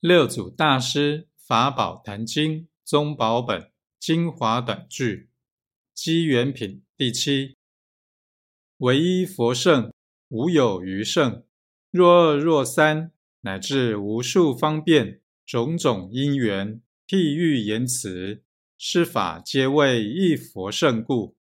六祖大师法宝坛经宗宝本精华短句机缘品第七：唯一佛圣，无有余圣。若二若三，乃至无数方便种种因缘譬喻言辞，是法皆为一佛圣故。